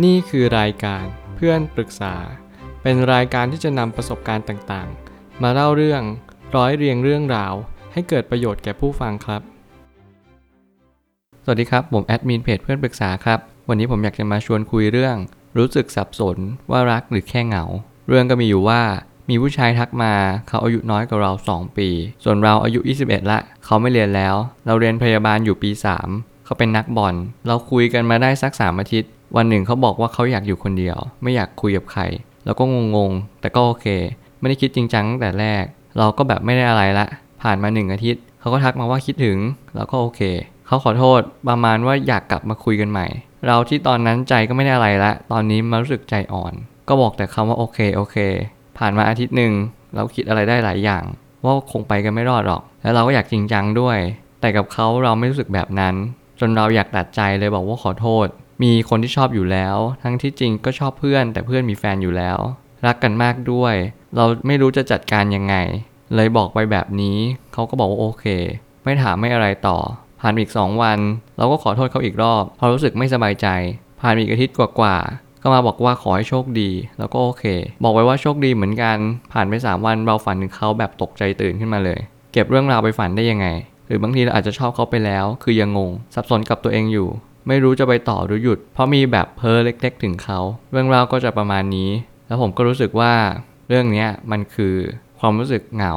นี่คือรายการเพื่อนปรึกษา เป็นรายการที่จะนำประสบการณ์ต่างๆ มาเล่าเรื่องร้อยเรียงเรื่องราว ให้เกิดประโยชน์แก่ผู้ฟังครับ สวัสดีครับ ผมแอดมินเพจเพื่อนปรึกษาครับ วันนี้ผมอยากจะมาชวนคุยเรื่อง รู้สึกสับสนว่ารักหรือแค่เหงา เรื่องก็มีอยู่ว่ามีผู้ชายทักมาเขาอายุน้อยกว่าเรา 2 ปี ส่วนเราอายุ 21 ละ เขาไม่เรียนแล้ว เราเรียนพยาบาลอยู่ปี 3 เขาเป็นนักบอลเราคุยกันมาได้สักสามอาทิตย์ วันหนึ่งเขาบอกว่าเขาอยากอยู่คนเดียว ไม่อยากคุยกับใคร แล้วก็งงๆ แต่ก็โอเค ไม่ได้คิดจริงจังตั้งแต่แรก เราก็แบบไม่ได้อะไรละ ผ่านมาหนึ่งอาทิตย์ เขาก็ทักมาว่าคิดถึงเราก็โอเค เขาขอโทษประมาณว่าอยากกลับมาคุยกันใหม่ เราที่ตอนนั้นใจก็ไม่ได้อะไรละ ตอนนี้มารู้สึกใจอ่อน ก็บอกแต่คำว่าโอเคโอเค ผ่านมาอาทิตย์หนึ่งเราคิดอะไรได้หลายอย่าง ว่าคงไปกันไม่รอดหรอก แล้วเราก็อยากจริงจังด้วย แต่กับเขาเราไม่รู้สึกแบบนั้น จนเราอยากตัดใจเลยบอกว่าขอโทษ มีคนที่ชอบอยู่แล้ว ทั้งที่จริงก็ชอบเพื่อน แต่เพื่อนมีแฟนอยู่แล้ว รักกันมากด้วย เราไม่รู้จะจัดการยังไง เลยบอกไปแบบนี้ เขาก็บอกว่าโอเค ไม่ถามไม่อะไรต่อ ผ่านอีก2วัน เราก็ขอโทษเขาอีกรอบเพราะรู้สึกไม่สบายใจ ผ่านอีกอาทิตย์กว่าๆก็มาบอกว่าขอให้โชคดี แล้วก็โอเค บอกไว้ว่าโชคดีเหมือนกัน ผ่านไป3วันเราฝันถึงเขาแบบตกใจตื่นขึ้นมาเลย เก็บเรื่องราวไปฝันได้ยังไง หรือบางทีเราอาจจะชอบเขาไปแล้ว คือยังงง สับสนกับตัวเองอยู่ ไม่รู้จะไปต่อหรือหยุด เพราะมีแบบเพ้อเล็ก ๆ ถึงเขา เรื่องราวก็จะประมาณนี้ แล้วผมก็รู้สึกว่าเรื่องนี้มันคือความรู้สึกเหงา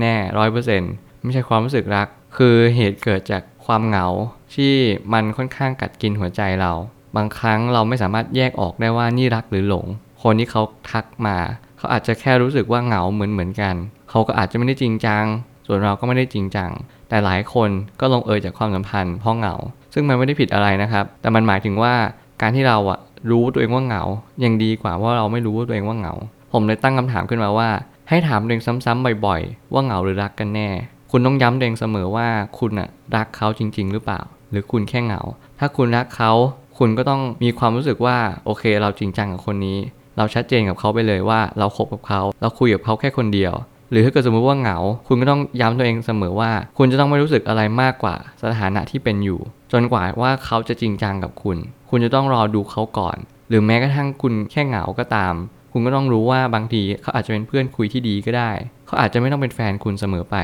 แน่ๆร้อยเปอร์เซ็นต์ไม่ใช่ความรู้สึกรัก คือเหตุเกิดจากความเหงาที่มันค่อนข้างกัดกินหัวใจเรา บางครั้งเราไม่สามารถแยกออกได้ว่านี่รักหรือหลง คนที่เขาทักมา เขาอาจจะแค่รู้สึกว่าเหงาเหมือนเหมือนกัน เขาก็อาจจะไม่ได้จริงจัง ส่วนเราก็ไม่ได้จริงจัง แต่หลายคนก็ลงเอยจากความสัมพันธ์เพราะเหงา ซึ่งมันไม่ได้ผิดอะไรนะครับ แต่มันหมายถึงว่าการที่เราอะรู้ตัวเองว่าเหงา ยังดีกว่าว่าเราไม่รู้ว่าตัวเองว่าเหงา ผมเลยตั้งคำถามขึ้นมาว่า ให้ถามตัวเองซ้ำๆบ่อยๆ ว่าเหงาหรือรักกันแน่ คุณต้องย้ำตัวเองเสมอว่าคุณอะรักเขาจริง ๆ หรือเปล่า หรือคุณแค่เหงา ถ้าคุณรักเขา คุณก็ต้องมีความรู้สึกว่าโอเค เราจริงจังกับคนนี้ เราชัดเจนกับเขาไปเลยว่าเราคบกับเขา เราคุยกับเขาแค่คนเดียว หรือถ้าเกิดสมมติว่าเหงา คุณก็ต้องย้ำตัวเองเสมอว่า คุณจะต้องไม่รู้สึกอะไรมากกว่าสถานะที่เป็นอยู่ จนกว่าว่าเขาจะจริงจังกับคุณ คุณจะต้องรอดูเขาก่อน หรือแม้กระทั่งคุณแค่เหงาก็ตาม คุณก็ต้องรู้ว่าบางทีเขาอาจจะเป็นเพื่อนคุยที่ดีก็ได้ เขาอาจจะไม่ต้องเป็นแฟนคุณเสมอไป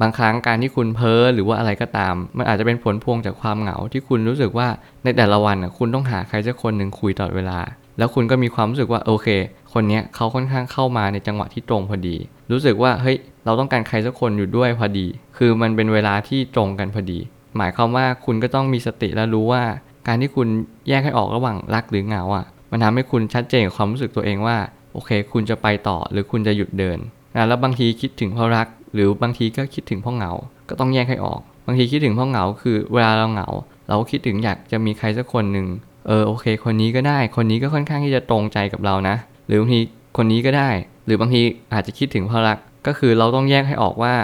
บางครั้งการที่คุณเพ้อหรือว่าอะไรก็ตาม มันอาจจะเป็นผลพวงจากความเหงาที่คุณรู้สึกว่าในแต่ละวันคุณต้องหาใครสักคนหนึ่งคุยตลอดเวลา แล้วคุณก็มีความรู้สึกว่าโอเค คนนี้เขาค่อนข้างเข้ามาในจังหวะที่ตรงพอดี รู้สึกว่าเฮ้ยเราต้องการใครสักคนอยู่ด้วยพอดี คือมันเป็นเวลาที่ตรงกันพอดี หมายความว่าคุณก็ต้องมีสติและรู้ว่า การที่คุณแยกให้ออกระหว่างรักหรือเหงาอะ มันทำให้คุณชัดเจนกับความรู้สึกตัวเองว่าโอเค คุณจะไปต่อหรือคุณจะหยุดเดินนะแล้วบางทีคิดถึงเพราะรัก หรือบางทีก็คิดถึงเพราะเหงา ก็ต้องแยกให้ออก บางทีคิดถึงเพราะเหงา คือเวลาเราเหงา เราก็คิดถึงอยากจะมีใครสักคนหนึ่ง เออโอเค คนนี้ก็ได้ คนนี้ก็ค่อนข้างที่จะตรงใจกับเรานะ หรือบางทีคนนี้ก็ได้ หรือบางทีอาจจะคิดถึงเพราะรักก็คือเราต้องแยกให้ออกว่า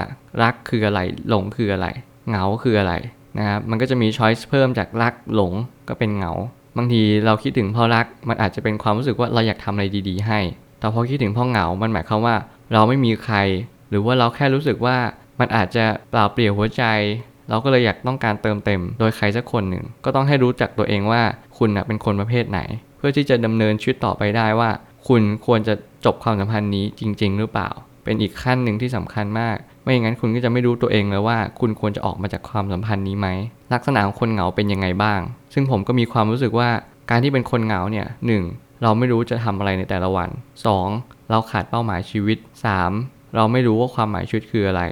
รักคืออะไร หลงคืออะไร เหงาคืออะไรนะครับมันก็จะมีช้อยส์เพิ่มจากรักหลงก็เป็นเหงา บางทีเราคิดถึงเพราะรัก มันอาจจะเป็นความรู้สึกว่าเราอยากทำอะไรดี ๆ ให้ แต่พอคิดถึงเพราะเหงา มันหมายความว่า เราไม่มีใคร หรือว่าเราแค่รู้สึกว่ามันอาจจะเปล่าเปลี่ยวหัวใจ เราก็เลยอยากต้องการเติมเต็ม โดยใครสักคนหนึ่ง ก็ต้องให้รู้จักตัวเองว่าคุณนะเป็นคนประเภทไหน เพื่อที่จะดำเนินชีวิตต่อไปได้ว่า คุณควรจะจบความสัมพันธ์นี้จริง ๆ หรือเปล่า เป็นอีกขั้นหนึ่งที่สำคัญมาก ไม่อย่างนั้นคุณก็จะไม่รู้ตัวเองเลยว่า คุณควรจะออกมาจากความสัมพันธ์นี้ไหมลักษณะของคนเหงาเป็นยังไงบ้าง ซึ่งผมก็มีความรู้สึกว่าการที่เป็นคนเหงาเนี่ยหนึ่งเราไม่รู้จะทำอะไรในแต่ละวัน 2. เราขาดเป้าหมายชีวิต 3. เราไม่รู้ว่าความหมายชีวิตคืออะไร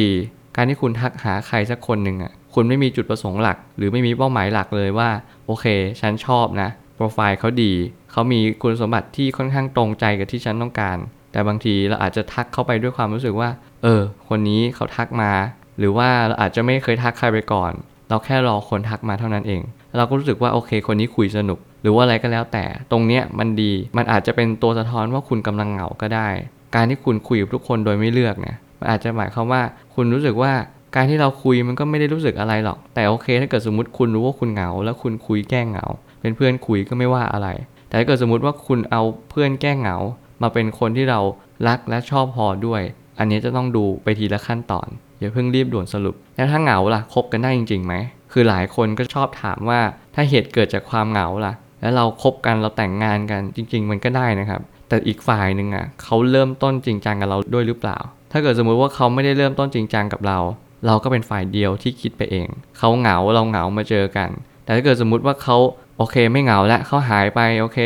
4. การที่คุณทักหาใครสักคนหนึ่งอะคุณไม่มีจุดประสงค์หลัก หรือไม่มีเป้าหมายหลักเลยว่า โอเค ฉันชอบนะโปรไฟล์เขาดี เขามีคุณสมบัติที่ค่อนข้างตรงใจกับที่ฉันต้องการ แต่บางทีเราอาจจะทักเข้าไปด้วยความรู้สึกว่า เออ คนนี้เขาทักมา หรือว่าเราอาจจะไม่เคยทักใครไปก่อน เราแค่รอคนทักมาเท่านั้นเอง เราก็รู้สึกว่าโอเค คนนี้คุยสนุก หรือว่าอะไรก็แล้วแต่ ตรงเนี้ยมันดี มันอาจจะเป็นตัวสะท้อนว่าคุณกำลังเหงาก็ได้ การที่คุณคุยกับทุกคนโดยไม่เลือกเนี่ย มันอาจจะหมายความว่าคุณรู้สึกว่าการที่เราคุยมันก็ไม่ได้รู้สึกอะไรหรอก แต่โอเค ถ้าเกิดสมมติคุณรู้ว่าคุณเหงา แล้วคุณคุยแก้เหงา เป็นเพื่อนคุยก็ไม่ว่าอะไร แต่ถ้าเกิดสมมติว่าคุณเอาเพื่อนแก้เหงา มาเป็นคนที่เรารักและชอบพอด้วย อันนี้จะต้องดูไปทีละขั้นตอนอย่าเพิ่งรีบด่วนสรุป แล้วถ้าเหงาล่ะคบกันได้จริงๆไหมคือหลายคนก็ชอบถามว่าถ้าเหตุเกิดจากความเหงาล่ะ แล้วเราคบกันเราแต่งงานกันจริง ๆ มันก็ได้นะครับ แต่อีกฝ่ายหนึ่งอะเขาเริ่มต้นจริงจังกับเราด้วยหรือเปล่า ถ้าเกิดสมมุติว่าเขาไม่ได้เริ่มต้นจริงจังกับเรา เราก็เป็นฝ่ายเดียวที่คิดไปเอง เขาเหงาเราเหงามาเจอกัน แต่ถ้าเกิดสมมุติว่าเขาโอเคไม่เหงาแล้วเขาหายไปโอเค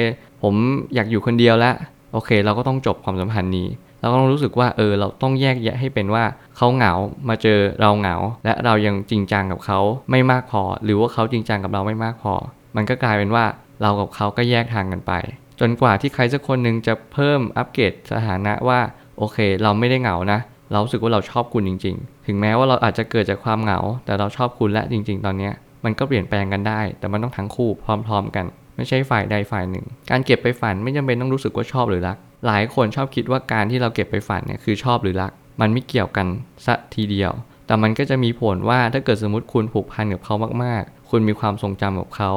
ผมอยากอยู่คนเดียวแล้วโอเค เราก็ต้องจบความสัมพันธ์นี้เราก็ต้องรู้สึกว่าเออเราต้องแยกแยะให้เป็นว่าเขาเหงามาเจอเราเหงา และเรายังจริงจังกับเขาไม่มากพอ หรือว่าเขาจริงจังกับเราไม่มากพอ มันก็กลายเป็นว่าเรากับเขาก็แยกทางกันไป จนกว่าที่ใครสักคนหนึ่งจะเพิ่มอัปเกรดสถานะว่าโอเค เราไม่ได้เหงานะ เราสึกว่าเราชอบคุณจริง ๆ ถึงแม้ว่าเราอาจจะเกิดจากความเหงา แต่เราชอบคุณและจริง ๆ ตอนนี้มันก็เปลี่ยนแปลงกันได้ แต่มันต้องทั้งคู่พร้อม ๆ กัน ไม่ใช่ฝ่ายใดฝ่ายหนึ่ง การเก็บไปฝันไม่จำเป็นต้องรู้สึกว่าชอบหรือรัก หลายคนชอบคิดว่าการที่เราเก็บไปฝันเนี่ยคือชอบหรือรัก มันไม่เกี่ยวกันซะทีเดียว แต่มันก็จะมีผลว่าถ้าเกิดสมมติคุณผูกพันกับเขามากๆ คุณมีความทรงจำกับเขา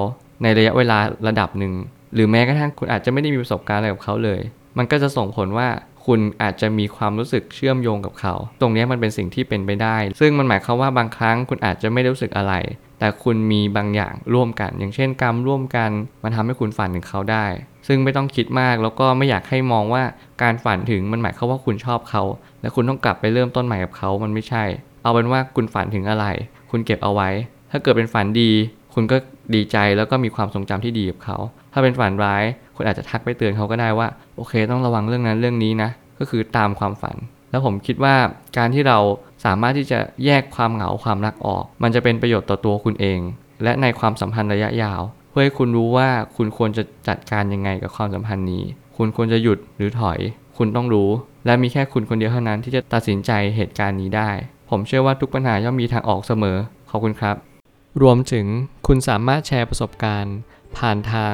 ในระยะเวลาระดับหนึ่ง หรือแม้กระทั่งคุณอาจจะไม่ได้มีประสบการณ์อะไรกับเขาเลย มันก็จะส่งผลว่าคุณอาจจะมีความรู้สึกเชื่อมโยงกับเขา ตรงนี้มันเป็นสิ่งที่เป็นไปได้ ซึ่งมันหมายความว่าบางครั้งคุณอาจจะไม่ได้รู้สึกอะไร แต่คุณมีบางอย่างร่วมกัน อย่างเช่นกรรมร่วมกัน มันทำให้คุณฝันถึงเขาได้ ซึ่งไม่ต้องคิดมากแล้วก็ไม่อยากให้มองว่าการฝันถึงมันหมายความว่าคุณชอบเขา และคุณต้องกลับไปเริ่มต้นใหม่กับเขา มันไม่ใช่ เอาเป็นว่าคุณฝันถึงอะไร คุณเก็บเอาไว้ ถ้าเกิดเป็นฝันดี คุณก็ดีใจแล้วก็มีความทรงจำที่ดีกับเขา ถ้าเป็นฝันร้าย คุณอาจจะทักไปเตือนเขาก็ได้ว่า โอเค ต้องระวังเรื่องนั้นเรื่องนี้นะ ก็คือตามความฝัน แล้วผมคิดว่าการที่เราสามารถที่จะแยกความเหงาความรักออก มันจะเป็นประโยชน์ต่อตัวคุณเอง และในความสัมพันธ์ระยะยาว เพื่อให้คุณรู้ว่าคุณควรจะจัดการยังไงกับความสัมพันธ์นี้ คุณควรจะหยุดหรือถอย คุณต้องรู้ และมีแค่คุณคนเดียวเท่านั้นที่จะตัดสินใจเหตุการณ์นี้ได้ ผมเชื่อว่าทุกปัญหาย่อมมีทางออกเสมอขอบคุณครับ รวมถึงคุณสามารถแชร์ประสบการณ์ ผ่านทาง